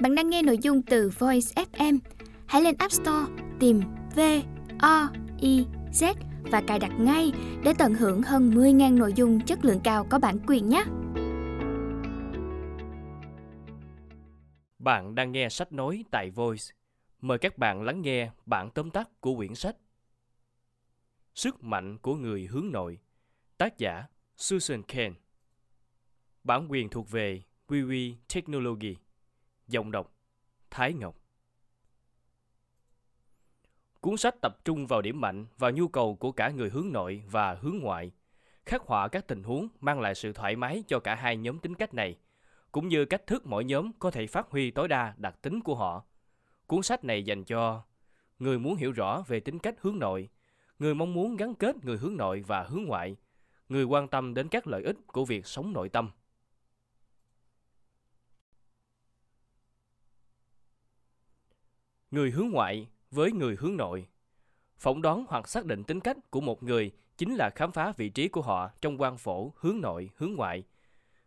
Bạn đang nghe nội dung từ Voice FM. Hãy lên App Store, tìm V O I Z và cài đặt ngay để tận hưởng hơn 10.000 nội dung chất lượng cao có bản quyền nhé. Bạn đang nghe sách nói tại Voice. Mời các bạn lắng nghe bản tóm tắt của quyển sách Sức mạnh của người hướng nội Tác giả Susan Cain Bản quyền thuộc về WeWe Technology dòng đọc Thái Ngọc Cuốn sách tập trung vào điểm mạnh và nhu cầu của cả người hướng nội và hướng ngoại, khắc họa các tình huống mang lại sự thoải mái cho cả hai nhóm tính cách này, cũng như cách thức mỗi nhóm có thể phát huy tối đa đặc tính của họ. Cuốn sách này dành cho người muốn hiểu rõ về tính cách hướng nội, người mong muốn gắn kết người hướng nội và hướng ngoại, người quan tâm đến các lợi ích của việc sống nội tâm. Người hướng ngoại với người hướng nội. Phỏng đoán hoặc xác định tính cách của một người chính là khám phá vị trí của họ trong quan phổ hướng nội, hướng ngoại.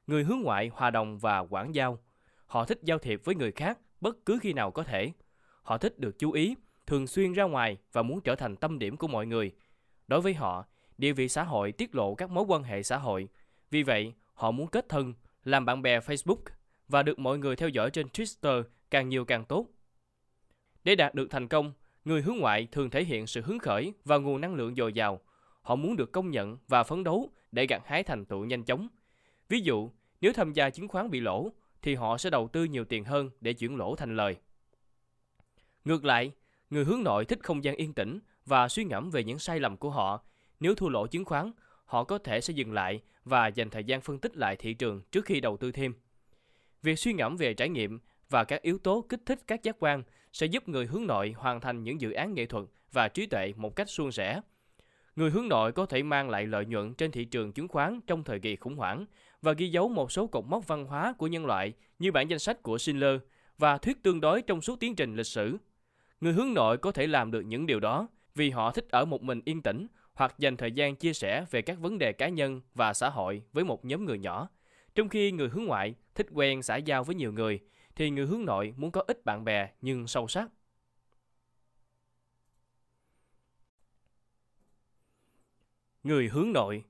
Người hướng ngoại hòa đồng và quảng giao. Họ thích giao thiệp với người khác bất cứ khi nào có thể. Họ thích được chú ý, thường xuyên ra ngoài và muốn trở thành tâm điểm của mọi người. Đối với họ, địa vị xã hội tiết lộ các mối quan hệ xã hội. Vì vậy, họ muốn kết thân, làm bạn bè Facebook và được mọi người theo dõi trên Twitter càng nhiều càng tốt. Để đạt được thành công, người hướng ngoại thường thể hiện sự hứng khởi và nguồn năng lượng dồi dào. Họ muốn được công nhận và phấn đấu để gặt hái thành tựu nhanh chóng. Ví dụ, nếu tham gia chứng khoán bị lỗ, thì họ sẽ đầu tư nhiều tiền hơn để chuyển lỗ thành lời. Ngược lại, người hướng nội thích không gian yên tĩnh và suy ngẫm về những sai lầm của họ. Nếu thua lỗ chứng khoán, họ có thể sẽ dừng lại và dành thời gian phân tích lại thị trường trước khi đầu tư thêm. Việc suy ngẫm về trải nghiệm và các yếu tố kích thích các giác quan sẽ giúp người hướng nội hoàn thành những dự án nghệ thuật và trí tuệ một cách suôn sẻ. Người hướng nội có thể mang lại lợi nhuận trên thị trường chứng khoán trong thời kỳ khủng hoảng và ghi dấu một số cột mốc văn hóa của nhân loại như bản danh sách của Schindler và thuyết tương đối trong suốt tiến trình lịch sử. Người hướng nội có thể làm được những điều đó vì họ thích ở một mình yên tĩnh hoặc dành thời gian chia sẻ về các vấn đề cá nhân và xã hội với một nhóm người nhỏ. Trong khi người hướng ngoại thích quen xã giao với nhiều người thì người hướng nội muốn có ít bạn bè nhưng sâu sắc. Người hướng nội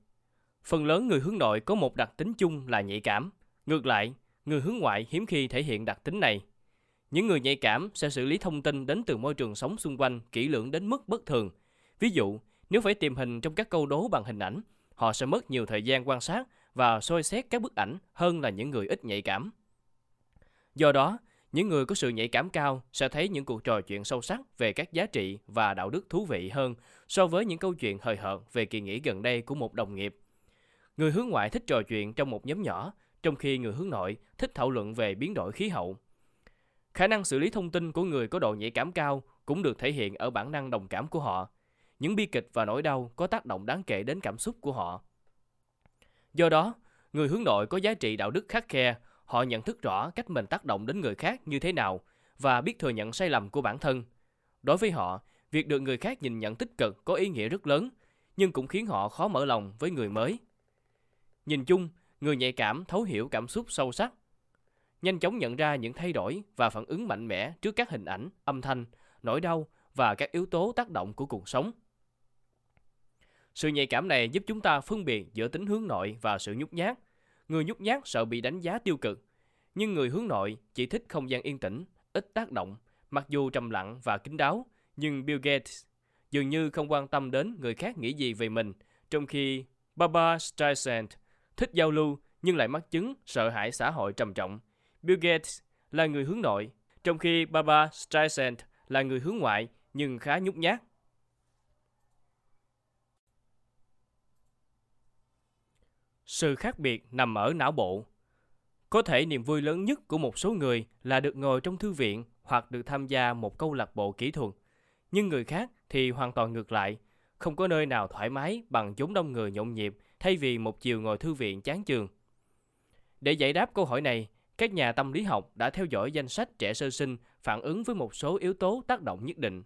Phần lớn người hướng nội có một đặc tính chung là nhạy cảm. Ngược lại, người hướng ngoại hiếm khi thể hiện đặc tính này. Những người nhạy cảm sẽ xử lý thông tin đến từ môi trường sống xung quanh kỹ lưỡng đến mức bất thường. Ví dụ, nếu phải tìm hình trong các câu đố bằng hình ảnh, họ sẽ mất nhiều thời gian quan sát và soi xét các bức ảnh hơn là những người ít nhạy cảm. Do đó, những người có sự nhạy cảm cao sẽ thấy những cuộc trò chuyện sâu sắc về các giá trị và đạo đức thú vị hơn so với những câu chuyện hời hợt về kỳ nghỉ gần đây của một đồng nghiệp. Người hướng ngoại thích trò chuyện trong một nhóm nhỏ, trong khi người hướng nội thích thảo luận về biến đổi khí hậu. Khả năng xử lý thông tin của người có độ nhạy cảm cao cũng được thể hiện ở bản năng đồng cảm của họ. Những bi kịch và nỗi đau có tác động đáng kể đến cảm xúc của họ. Do đó, người hướng nội có giá trị đạo đức khắc khe Họ nhận thức rõ cách mình tác động đến người khác như thế nào và biết thừa nhận sai lầm của bản thân. Đối với họ, việc được người khác nhìn nhận tích cực có ý nghĩa rất lớn, nhưng cũng khiến họ khó mở lòng với người mới. Nhìn chung, người nhạy cảm thấu hiểu cảm xúc sâu sắc, nhanh chóng nhận ra những thay đổi và phản ứng mạnh mẽ trước các hình ảnh, âm thanh, nỗi đau và các yếu tố tác động của cuộc sống. Sự nhạy cảm này giúp chúng ta phân biệt giữa tính hướng nội và sự nhút nhát, Người nhút nhát sợ bị đánh giá tiêu cực, nhưng người hướng nội chỉ thích không gian yên tĩnh, ít tác động, mặc dù trầm lặng và kín đáo, nhưng Bill Gates dường như không quan tâm đến người khác nghĩ gì về mình, trong khi Barbara Streisand thích giao lưu nhưng lại mắc chứng sợ hãi xã hội trầm trọng. Bill Gates là người hướng nội, trong khi Barbara Streisand là người hướng ngoại nhưng khá nhút nhát. Sự khác biệt nằm ở não bộ. Có thể niềm vui lớn nhất của một số người là được ngồi trong thư viện hoặc được tham gia một câu lạc bộ kỹ thuật. Nhưng người khác thì hoàn toàn ngược lại, không có nơi nào thoải mái bằng chúng đông người nhộn nhịp thay vì một chiều ngồi thư viện chán chường. Để giải đáp câu hỏi này, các nhà tâm lý học đã theo dõi danh sách trẻ sơ sinh phản ứng với một số yếu tố tác động nhất định.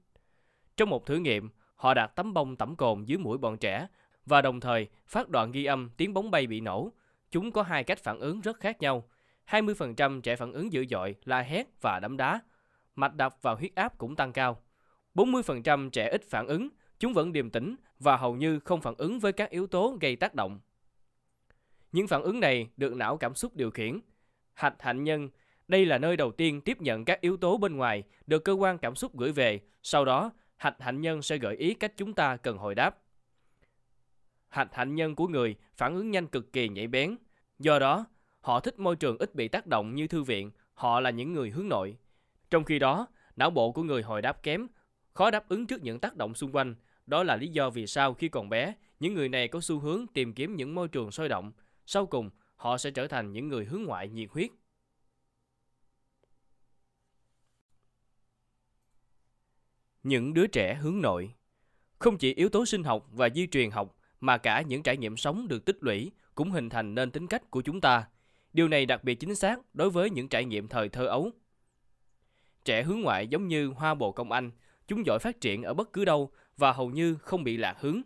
Trong một thử nghiệm, họ đặt tấm bông tẩm cồn dưới mũi bọn trẻ và đồng thời phát đoạn ghi âm tiếng bóng bay bị nổ. Chúng có hai cách phản ứng rất khác nhau. 20% trẻ phản ứng dữ dội, la hét và đấm đá. Mạch đập và huyết áp cũng tăng cao. 40% trẻ ít phản ứng, chúng vẫn điềm tĩnh và hầu như không phản ứng với các yếu tố gây tác động. Những phản ứng này được não cảm xúc điều khiển. Hạch hạnh nhân, đây là nơi đầu tiên tiếp nhận các yếu tố bên ngoài được cơ quan cảm xúc gửi về, sau đó hạch hạnh nhân sẽ gợi ý cách chúng ta cần hồi đáp. Hạch hạnh nhân của người phản ứng nhanh cực kỳ nhạy bén. Do đó, họ thích môi trường ít bị tác động như thư viện, họ là những người hướng nội. Trong khi đó, não bộ của người hồi đáp kém, khó đáp ứng trước những tác động xung quanh. Đó là lý do vì sao khi còn bé, những người này có xu hướng tìm kiếm những môi trường sôi động. Sau cùng, họ sẽ trở thành những người hướng ngoại nhiệt huyết. Những đứa trẻ hướng nội Không chỉ yếu tố sinh học và di truyền học mà cả những trải nghiệm sống được tích lũy cũng hình thành nên tính cách của chúng ta. Điều này đặc biệt chính xác đối với những trải nghiệm thời thơ ấu. Trẻ hướng ngoại giống như hoa bồ công anh, chúng giỏi phát triển ở bất cứ đâu và hầu như không bị lạc hướng.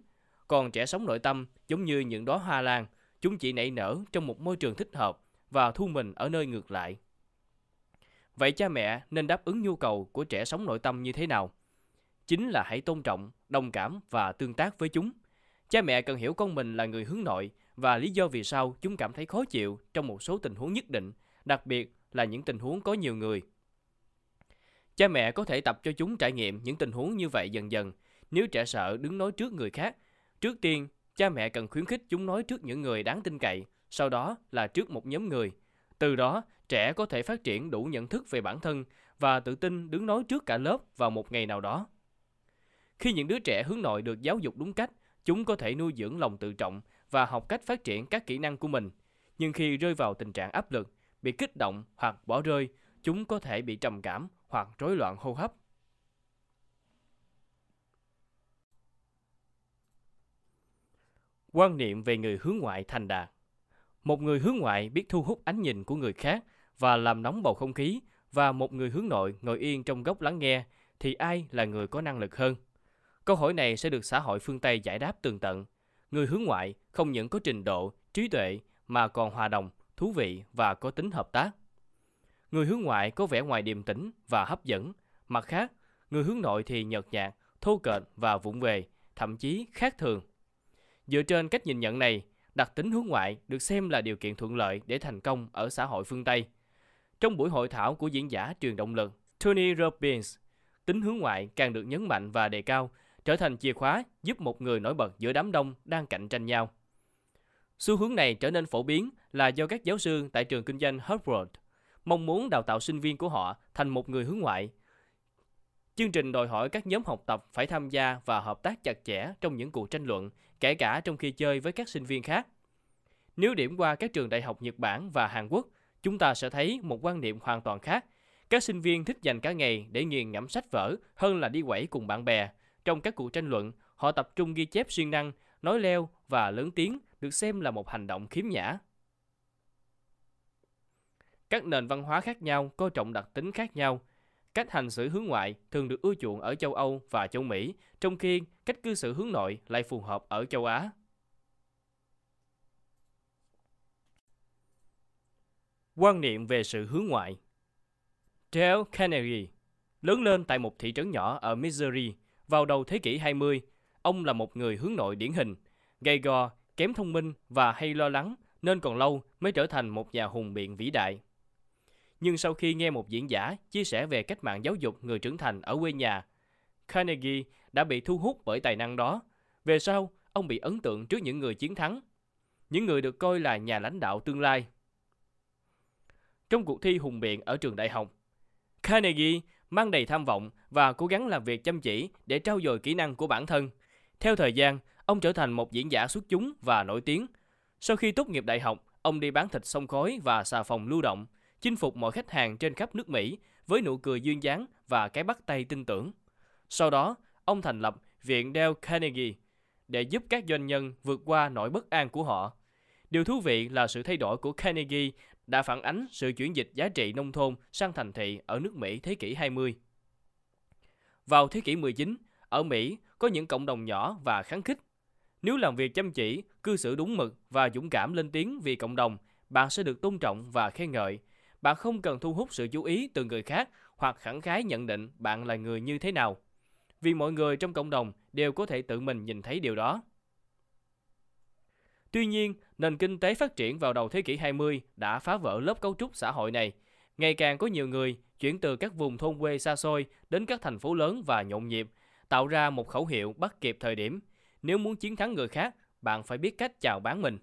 Còn trẻ sống nội tâm giống như những đóa hoa lan, chúng chỉ nảy nở trong một môi trường thích hợp và thu mình ở nơi ngược lại. Vậy cha mẹ nên đáp ứng nhu cầu của trẻ sống nội tâm như thế nào? Chính là hãy tôn trọng, đồng cảm và tương tác với chúng. Cha mẹ cần hiểu con mình là người hướng nội và lý do vì sao chúng cảm thấy khó chịu trong một số tình huống nhất định, đặc biệt là những tình huống có nhiều người. Cha mẹ có thể tập cho chúng trải nghiệm những tình huống như vậy dần dần. Nếu trẻ sợ đứng nói trước người khác, trước tiên, cha mẹ cần khuyến khích chúng nói trước những người đáng tin cậy, sau đó là trước một nhóm người. Từ đó, trẻ có thể phát triển đủ nhận thức về bản thân và tự tin đứng nói trước cả lớp vào một ngày nào đó. Khi những đứa trẻ hướng nội được giáo dục đúng cách, chúng có thể nuôi dưỡng lòng tự trọng và học cách phát triển các kỹ năng của mình. Nhưng khi rơi vào tình trạng áp lực, bị kích động hoặc bỏ rơi, chúng có thể bị trầm cảm hoặc rối loạn hô hấp. Quan niệm về người hướng ngoại thành đạt Một người hướng ngoại biết thu hút ánh nhìn của người khác và làm nóng bầu không khí và một người hướng nội ngồi yên trong góc lắng nghe thì ai là người có năng lực hơn? Câu hỏi này sẽ được xã hội phương Tây giải đáp tường tận. Người hướng ngoại không những có trình độ, trí tuệ mà còn hòa đồng, thú vị và có tính hợp tác. Người hướng ngoại có vẻ ngoài điềm tĩnh và hấp dẫn. Mặt khác, người hướng nội thì nhợt nhạt, thô kệch và vụng về, thậm chí khác thường. Dựa trên cách nhìn nhận này, đặc tính hướng ngoại được xem là điều kiện thuận lợi để thành công ở xã hội phương Tây. Trong buổi hội thảo của diễn giả truyền động lực Tony Robbins, tính hướng ngoại càng được nhấn mạnh và đề cao, trở thành chìa khóa giúp một người nổi bật giữa đám đông đang cạnh tranh nhau. Xu hướng này trở nên phổ biến là do các giáo sư tại trường kinh doanh Harvard mong muốn đào tạo sinh viên của họ thành một người hướng ngoại. Chương trình đòi hỏi các nhóm học tập phải tham gia và hợp tác chặt chẽ trong những cuộc tranh luận, kể cả trong khi chơi với các sinh viên khác. Nếu điểm qua các trường đại học Nhật Bản và Hàn Quốc, chúng ta sẽ thấy một quan niệm hoàn toàn khác. Các sinh viên thích dành cả ngày để nghiền ngẫm sách vở hơn là đi quẩy cùng bạn bè. Trong các cuộc tranh luận, họ tập trung ghi chép siêng năng, nói leo và lớn tiếng được xem là một hành động khiếm nhã. Các nền văn hóa khác nhau có trọng đặc tính khác nhau. Cách hành xử hướng ngoại thường được ưa chuộng ở châu Âu và châu Mỹ, trong khi cách cư xử hướng nội lại phù hợp ở châu Á. Quan niệm về sự hướng ngoại Dale Carnegie lớn lên tại một thị trấn nhỏ ở Missouri vào đầu thế kỷ 20. Ông là một người hướng nội điển hình, gay gò, kém thông minh và hay lo lắng nên còn lâu mới trở thành một nhà hùng biện vĩ đại nhưng sau khi nghe một diễn giả chia sẻ về cách mạng giáo dục người trưởng thành ở quê nhà, Carnegie đã bị thu hút bởi tài năng đó. Về sau, ông bị ấn tượng trước những người chiến thắng, những người được coi là nhà lãnh đạo tương lai. Trong cuộc thi hùng biện ở trường đại học, Carnegie mang đầy tham vọng và cố gắng làm việc chăm chỉ để trau dồi kỹ năng của bản thân. Theo thời gian, ông trở thành một diễn giả xuất chúng và nổi tiếng. Sau khi tốt nghiệp đại học, ông đi bán thịt sông khói và xà phòng lưu động, chinh phục mọi khách hàng trên khắp nước Mỹ với nụ cười duyên dáng và cái bắt tay tin tưởng. Sau đó, ông thành lập Viện Dale Carnegie để giúp các doanh nhân vượt qua nỗi bất an của họ. Điều thú vị là sự thay đổi của Carnegie đã phản ánh sự chuyển dịch giá trị nông thôn sang thành thị ở nước Mỹ thế kỷ 20. Vào thế kỷ 19, ở Mỹ có những cộng đồng nhỏ và kháng khích. Nếu làm việc chăm chỉ, cư xử đúng mực và dũng cảm lên tiếng vì cộng đồng bạn sẽ được tôn trọng và khen ngợi. Bạn không cần thu hút sự chú ý từ người khác hoặc khẳng khái nhận định bạn là người như thế nào. Vì mọi người trong cộng đồng đều có thể tự mình nhìn thấy điều đó. Tuy nhiên, nền kinh tế phát triển vào đầu thế kỷ 20 đã phá vỡ lớp cấu trúc xã hội này. Ngày càng có nhiều người chuyển từ các vùng thôn quê xa xôi đến các thành phố lớn và nhộn nhịp, tạo ra một khẩu hiệu bắt kịp thời điểm. Nếu muốn chiến thắng người khác, bạn phải biết cách chào bán mình.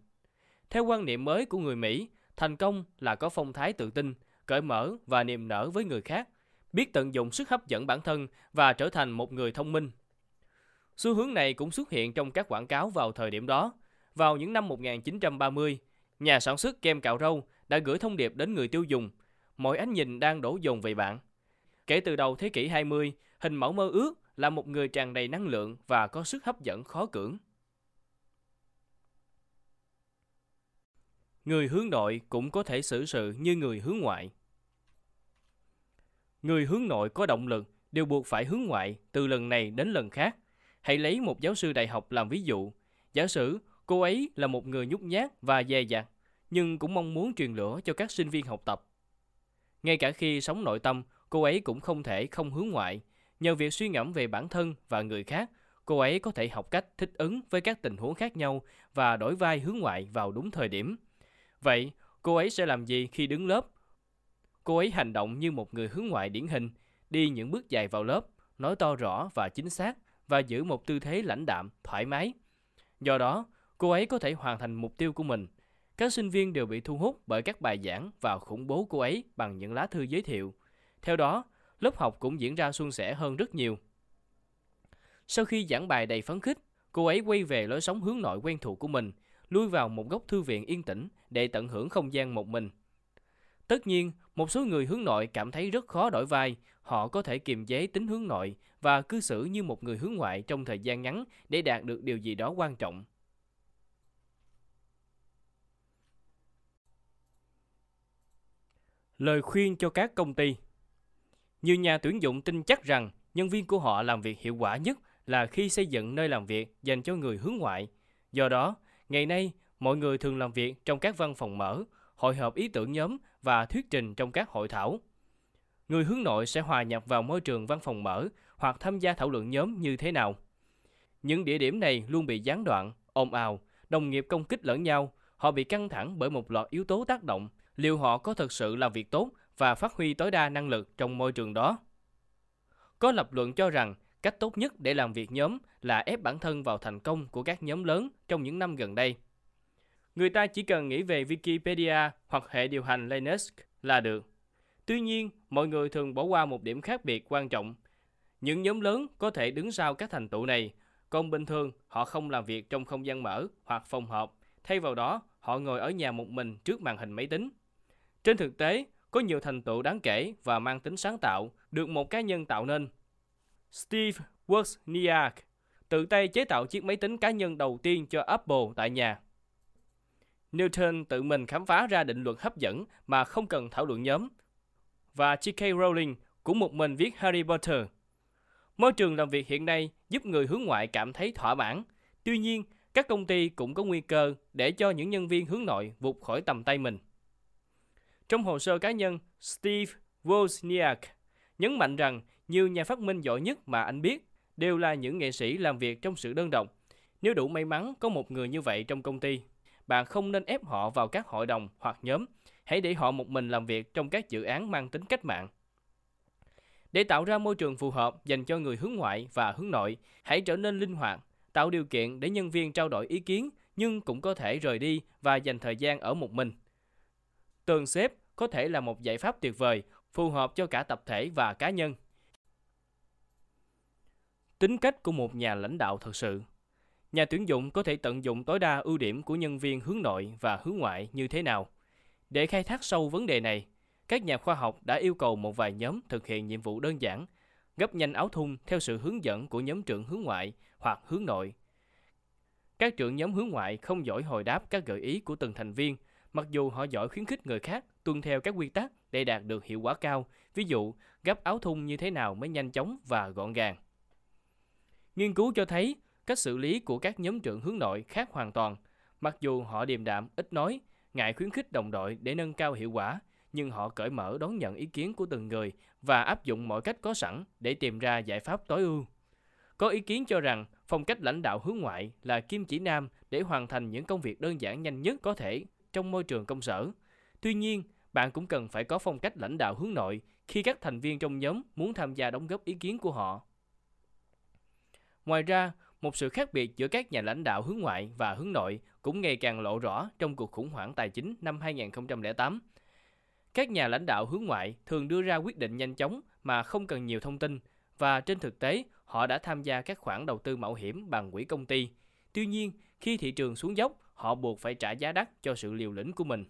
Theo quan niệm mới của người Mỹ, thành công là có phong thái tự tin, cởi mở và niềm nở với người khác, biết tận dụng sức hấp dẫn bản thân và trở thành một người thông minh. Xu hướng này cũng xuất hiện trong các quảng cáo vào thời điểm đó. Vào những năm 1930, nhà sản xuất kem cạo râu đã gửi thông điệp đến người tiêu dùng, mọi ánh nhìn đang đổ dồn về bạn. Kể từ đầu thế kỷ 20, hình mẫu mơ ước là một người tràn đầy năng lượng và có sức hấp dẫn khó cưỡng. Người hướng nội cũng có thể xử sự như người hướng ngoại. Người hướng nội có động lực đều buộc phải hướng ngoại từ lần này đến lần khác. Hãy lấy một giáo sư đại học làm ví dụ. Giả sử cô ấy là một người nhút nhát và dè dặt, nhưng cũng mong muốn truyền lửa cho các sinh viên học tập. Ngay cả khi sống nội tâm, cô ấy cũng không thể không hướng ngoại. Nhờ việc suy ngẫm về bản thân và người khác, cô ấy có thể học cách thích ứng với các tình huống khác nhau và đổi vai hướng ngoại vào đúng thời điểm. Vậy, cô ấy sẽ làm gì khi đứng lớp? Cô ấy hành động như một người hướng ngoại điển hình, đi những bước dài vào lớp, nói to rõ và chính xác và giữ một tư thế lãnh đạm, thoải mái. Do đó, cô ấy có thể hoàn thành mục tiêu của mình. Các sinh viên đều bị thu hút bởi các bài giảng và khủng bố cô ấy bằng những lá thư giới thiệu. Theo đó, lớp học cũng diễn ra suôn sẻ hơn rất nhiều. Sau khi giảng bài đầy phấn khích, cô ấy quay về lối sống hướng nội quen thuộc của mình, lui vào một góc thư viện yên tĩnh để tận hưởng không gian một mình. Tất nhiên, một số người hướng nội cảm thấy rất khó đổi vai, họ có thể kiềm chế tính hướng nội và cư xử như một người hướng ngoại trong thời gian ngắn để đạt được điều gì đó quan trọng. Lời khuyên cho các công ty Nhiều nhà tuyển dụng tin chắc rằng nhân viên của họ làm việc hiệu quả nhất là khi xây dựng nơi làm việc dành cho người hướng ngoại. Do đó, ngày nay, mọi người thường làm việc trong các văn phòng mở, hội họp ý tưởng nhóm và thuyết trình trong các hội thảo. Người hướng nội sẽ hòa nhập vào môi trường văn phòng mở hoặc tham gia thảo luận nhóm như thế nào. Những địa điểm này luôn bị gián đoạn, ồn ào, đồng nghiệp công kích lẫn nhau, họ bị căng thẳng bởi một loạt yếu tố tác động, liệu họ có thực sự làm việc tốt và phát huy tối đa năng lực trong môi trường đó. Có lập luận cho rằng cách tốt nhất để làm việc nhóm là ép bản thân vào thành công của các nhóm lớn trong những năm gần đây. Người ta chỉ cần nghĩ về Wikipedia hoặc hệ điều hành Linux là được. Tuy nhiên, mọi người thường bỏ qua một điểm khác biệt quan trọng. Những nhóm lớn có thể đứng sau các thành tựu này, còn bình thường họ không làm việc trong không gian mở hoặc phòng họp, thay vào đó họ ngồi ở nhà một mình trước màn hình máy tính. Trên thực tế, có nhiều thành tựu đáng kể và mang tính sáng tạo được một cá nhân tạo nên. Steve Wozniak tự tay chế tạo chiếc máy tính cá nhân đầu tiên cho Apple tại nhà. Newton tự mình khám phá ra định luật hấp dẫn mà không cần thảo luận nhóm. Và J.K. Rowling cũng một mình viết Harry Potter. Môi trường làm việc hiện nay giúp người hướng ngoại cảm thấy thỏa mãn. Tuy nhiên, các công ty cũng có nguy cơ để cho những nhân viên hướng nội vụt khỏi tầm tay mình. Trong hồ sơ cá nhân, Steve Wozniak nhấn mạnh rằng nhiều nhà phát minh giỏi nhất mà anh biết đều là những nghệ sĩ làm việc trong sự đơn độc. Nếu đủ may mắn có một người như vậy trong công ty, bạn không nên ép họ vào các hội đồng hoặc nhóm. Hãy để họ một mình làm việc trong các dự án mang tính cách mạng. Để tạo ra môi trường phù hợp dành cho người hướng ngoại và hướng nội, hãy trở nên linh hoạt, tạo điều kiện để nhân viên trao đổi ý kiến nhưng cũng có thể rời đi và dành thời gian ở một mình. Tường xếp có thể là một giải pháp tuyệt vời, phù hợp cho cả tập thể và cá nhân. Tính cách của một nhà lãnh đạo thực sự Nhà tuyển dụng có thể tận dụng tối đa ưu điểm của nhân viên hướng nội và hướng ngoại như thế nào? Để khai thác sâu vấn đề này, các nhà khoa học đã yêu cầu một vài nhóm thực hiện nhiệm vụ đơn giản, gấp nhanh áo thun theo sự hướng dẫn của nhóm trưởng hướng ngoại hoặc hướng nội. Các trưởng nhóm hướng ngoại không giỏi hồi đáp các gợi ý của từng thành viên, mặc dù họ giỏi khuyến khích người khác tuân theo các quy tắc để đạt được hiệu quả cao, ví dụ gấp áo thun như thế nào mới nhanh chóng và gọn gàng. Nghiên cứu cho thấy Cách xử lý của các nhóm trưởng hướng nội khác hoàn toàn. Mặc dù họ điềm đạm, ít nói, ngại khuyến khích đồng đội để nâng cao hiệu quả, nhưng họ cởi mở đón nhận ý kiến của từng người và áp dụng mọi cách có sẵn để tìm ra giải pháp tối ưu. Có ý kiến cho rằng phong cách lãnh đạo hướng ngoại là kim chỉ nam để hoàn thành những công việc đơn giản nhanh nhất có thể trong môi trường công sở. Tuy nhiên, bạn cũng cần phải có phong cách lãnh đạo hướng nội khi các thành viên trong nhóm muốn tham gia đóng góp ý kiến của họ. Ngoài ra, một sự khác biệt giữa các nhà lãnh đạo hướng ngoại và hướng nội cũng ngày càng lộ rõ trong cuộc khủng hoảng tài chính năm 2008. Các nhà lãnh đạo hướng ngoại thường đưa ra quyết định nhanh chóng mà không cần nhiều thông tin và trên thực tế họ đã tham gia các khoản đầu tư mạo hiểm bằng quỹ công ty. Tuy nhiên, khi thị trường xuống dốc, họ buộc phải trả giá đắt cho sự liều lĩnh của mình.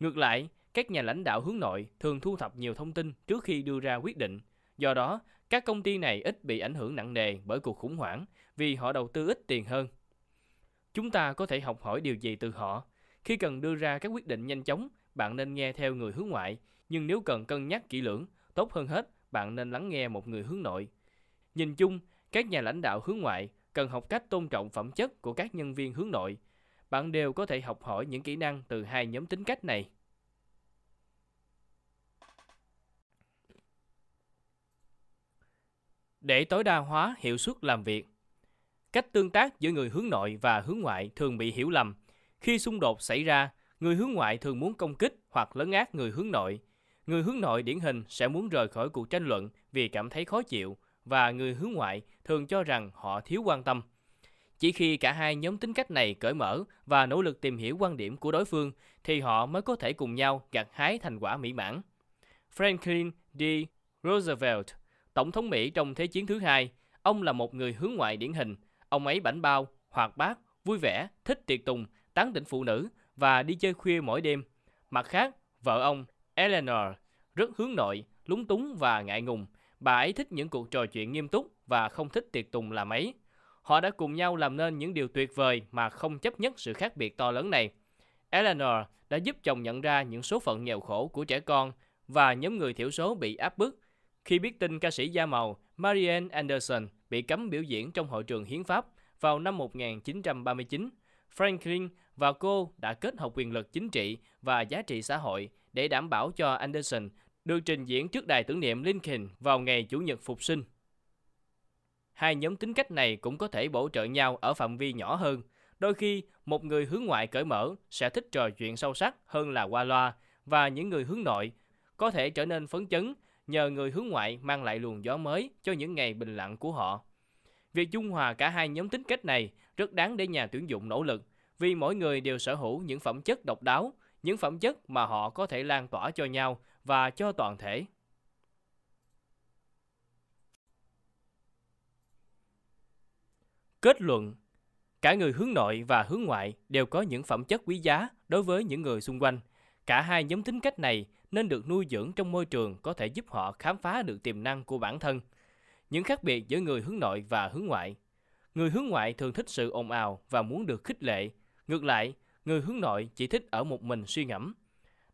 Ngược lại, các nhà lãnh đạo hướng nội thường thu thập nhiều thông tin trước khi đưa ra quyết định. Do đó, các công ty này ít bị ảnh hưởng nặng nề bởi cuộc khủng hoảng vì họ đầu tư ít tiền hơn. Chúng ta có thể học hỏi điều gì từ họ? Khi cần đưa ra các quyết định nhanh chóng, bạn nên nghe theo người hướng ngoại, nhưng nếu cần cân nhắc kỹ lưỡng, tốt hơn hết, bạn nên lắng nghe một người hướng nội. Nhìn chung, các nhà lãnh đạo hướng ngoại cần học cách tôn trọng phẩm chất của các nhân viên hướng nội. Bạn đều có thể học hỏi những kỹ năng từ hai nhóm tính cách này. Để tối đa hóa hiệu suất làm việc, cách tương tác giữa người hướng nội và hướng ngoại thường bị hiểu lầm. Khi xung đột xảy ra, người hướng ngoại thường muốn công kích hoặc lấn át người hướng nội. Người hướng nội điển hình sẽ muốn rời khỏi cuộc tranh luận vì cảm thấy khó chịu và người hướng ngoại thường cho rằng họ thiếu quan tâm. Chỉ khi cả hai nhóm tính cách này cởi mở và nỗ lực tìm hiểu quan điểm của đối phương thì họ mới có thể cùng nhau gặt hái thành quả mỹ mãn. Franklin D. Roosevelt, Tổng thống Mỹ trong Thế chiến thứ hai, ông là một người hướng ngoại điển hình. Ông ấy bảnh bao, hoạt bát, vui vẻ, thích tiệc tùng, tán tỉnh phụ nữ và đi chơi khuya mỗi đêm. Mặt khác, vợ ông, Eleanor, rất hướng nội, lúng túng và ngại ngùng. Bà ấy thích những cuộc trò chuyện nghiêm túc và không thích tiệc tùng là mấy. Họ đã cùng nhau làm nên những điều tuyệt vời mà không chấp nhất sự khác biệt to lớn này. Eleanor đã giúp chồng nhận ra những số phận nghèo khổ của trẻ con và nhóm người thiểu số bị áp bức. Khi biết tin ca sĩ da màu Marianne Anderson bị cấm biểu diễn trong hội trường hiến pháp vào năm 1939, Franklin và cô đã kết hợp quyền lực chính trị và giá trị xã hội để đảm bảo cho Anderson được trình diễn trước đài tưởng niệm Lincoln vào ngày Chủ nhật phục sinh. Hai nhóm tính cách này cũng có thể bổ trợ nhau ở phạm vi nhỏ hơn. Đôi khi, một người hướng ngoại cởi mở sẽ thích trò chuyện sâu sắc hơn là qua loa và những người hướng nội có thể trở nên phấn chấn nhờ người hướng ngoại mang lại luồng gió mới cho những ngày bình lặng của họ. Việc dung hòa cả hai nhóm tính cách này rất đáng để nhà tuyển dụng nỗ lực vì mỗi người đều sở hữu những phẩm chất độc đáo, những phẩm chất mà họ có thể lan tỏa cho nhau và cho toàn thể. Kết luận Cả người hướng nội và hướng ngoại đều có những phẩm chất quý giá đối với những người xung quanh. Cả hai nhóm tính cách này nên được nuôi dưỡng trong môi trường có thể giúp họ khám phá được tiềm năng của bản thân. Những khác biệt giữa người hướng nội và hướng ngoại. Người hướng ngoại thường thích sự ồn ào và muốn được khích lệ. Ngược lại, người hướng nội chỉ thích ở một mình suy ngẫm.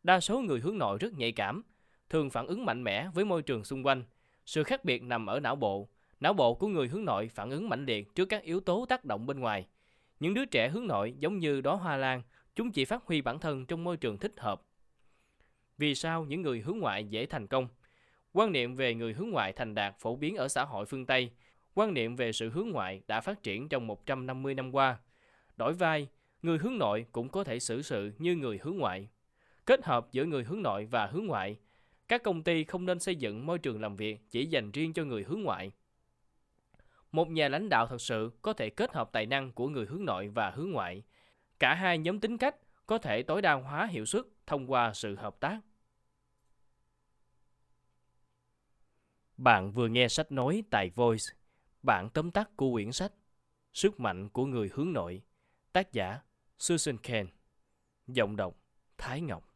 Đa số người hướng nội rất nhạy cảm, thường phản ứng mạnh mẽ với môi trường xung quanh. Sự khác biệt nằm ở não bộ. Não bộ của người hướng nội phản ứng mạnh liệt trước các yếu tố tác động bên ngoài. Những đứa trẻ hướng nội giống như đóa hoa lan, chúng chỉ phát huy bản thân trong môi trường thích hợp. Vì sao những người hướng ngoại dễ thành công? Quan niệm về người hướng ngoại thành đạt phổ biến ở xã hội phương Tây. Quan niệm về sự hướng ngoại đã phát triển trong 150 năm qua. Đổi vai, người hướng nội cũng có thể xử sự như người hướng ngoại. Kết hợp giữa người hướng nội và hướng ngoại, các công ty không nên xây dựng môi trường làm việc chỉ dành riêng cho người hướng ngoại. Một nhà lãnh đạo thật sự có thể kết hợp tài năng của người hướng nội và hướng ngoại. Cả hai nhóm tính cách có thể tối đa hóa hiệu suất thông qua sự hợp tác. Bạn vừa nghe sách nói tại Voice, bản tóm tắt của quyển sách Sức mạnh của người hướng nội, tác giả Susan Kane, giọng đọc Thái Ngọc.